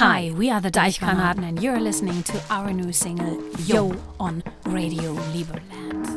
Hi, we are the Deichgranaten, and you're listening to our new single, Yo, on Radio Lieberland.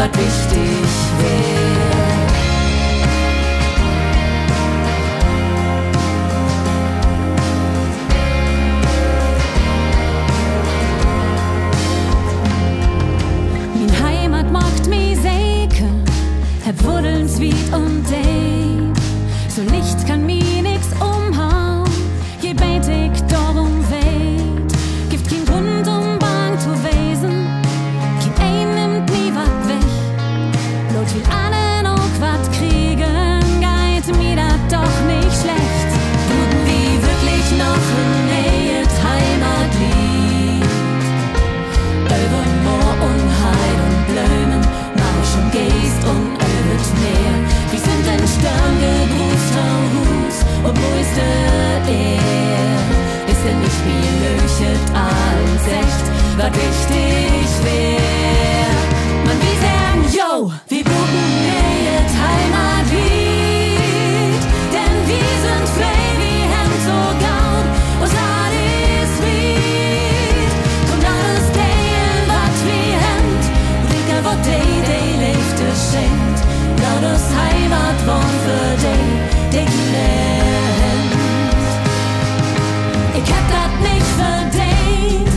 Was wichtig wär? Min Heimat macht mi säke, hab Wurdeln sweet und deep. Will allen auch wat kriegen, geht mir dat doch nicht schlecht. Würden wir wirklich noch in Nähe Heimat liegt? Über Moor und und Blumen, Marsch und Geest und über Meer. Wir sind in Stern gegrüßt, Haus, und wo ist der er? Ist er nicht wie löchet Wo die, die Leifte schenkt, na das Heimat wohnt für die, die gelernt. Ich hab dat nicht verdient,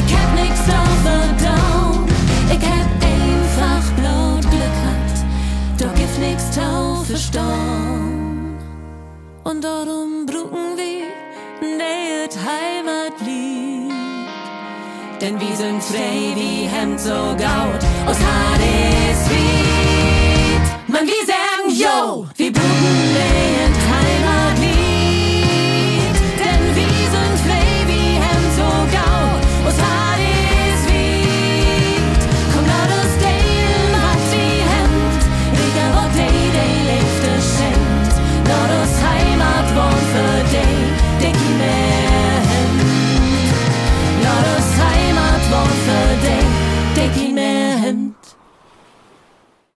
ich hab nix auf verdauen, ich hab einfach blut Glück gehabt, doch gibt nix tau verstauen. Und darum brucken wir, nähet Heimatlied. Denn wir sind frei wie Hemd so gaut. Aus Hades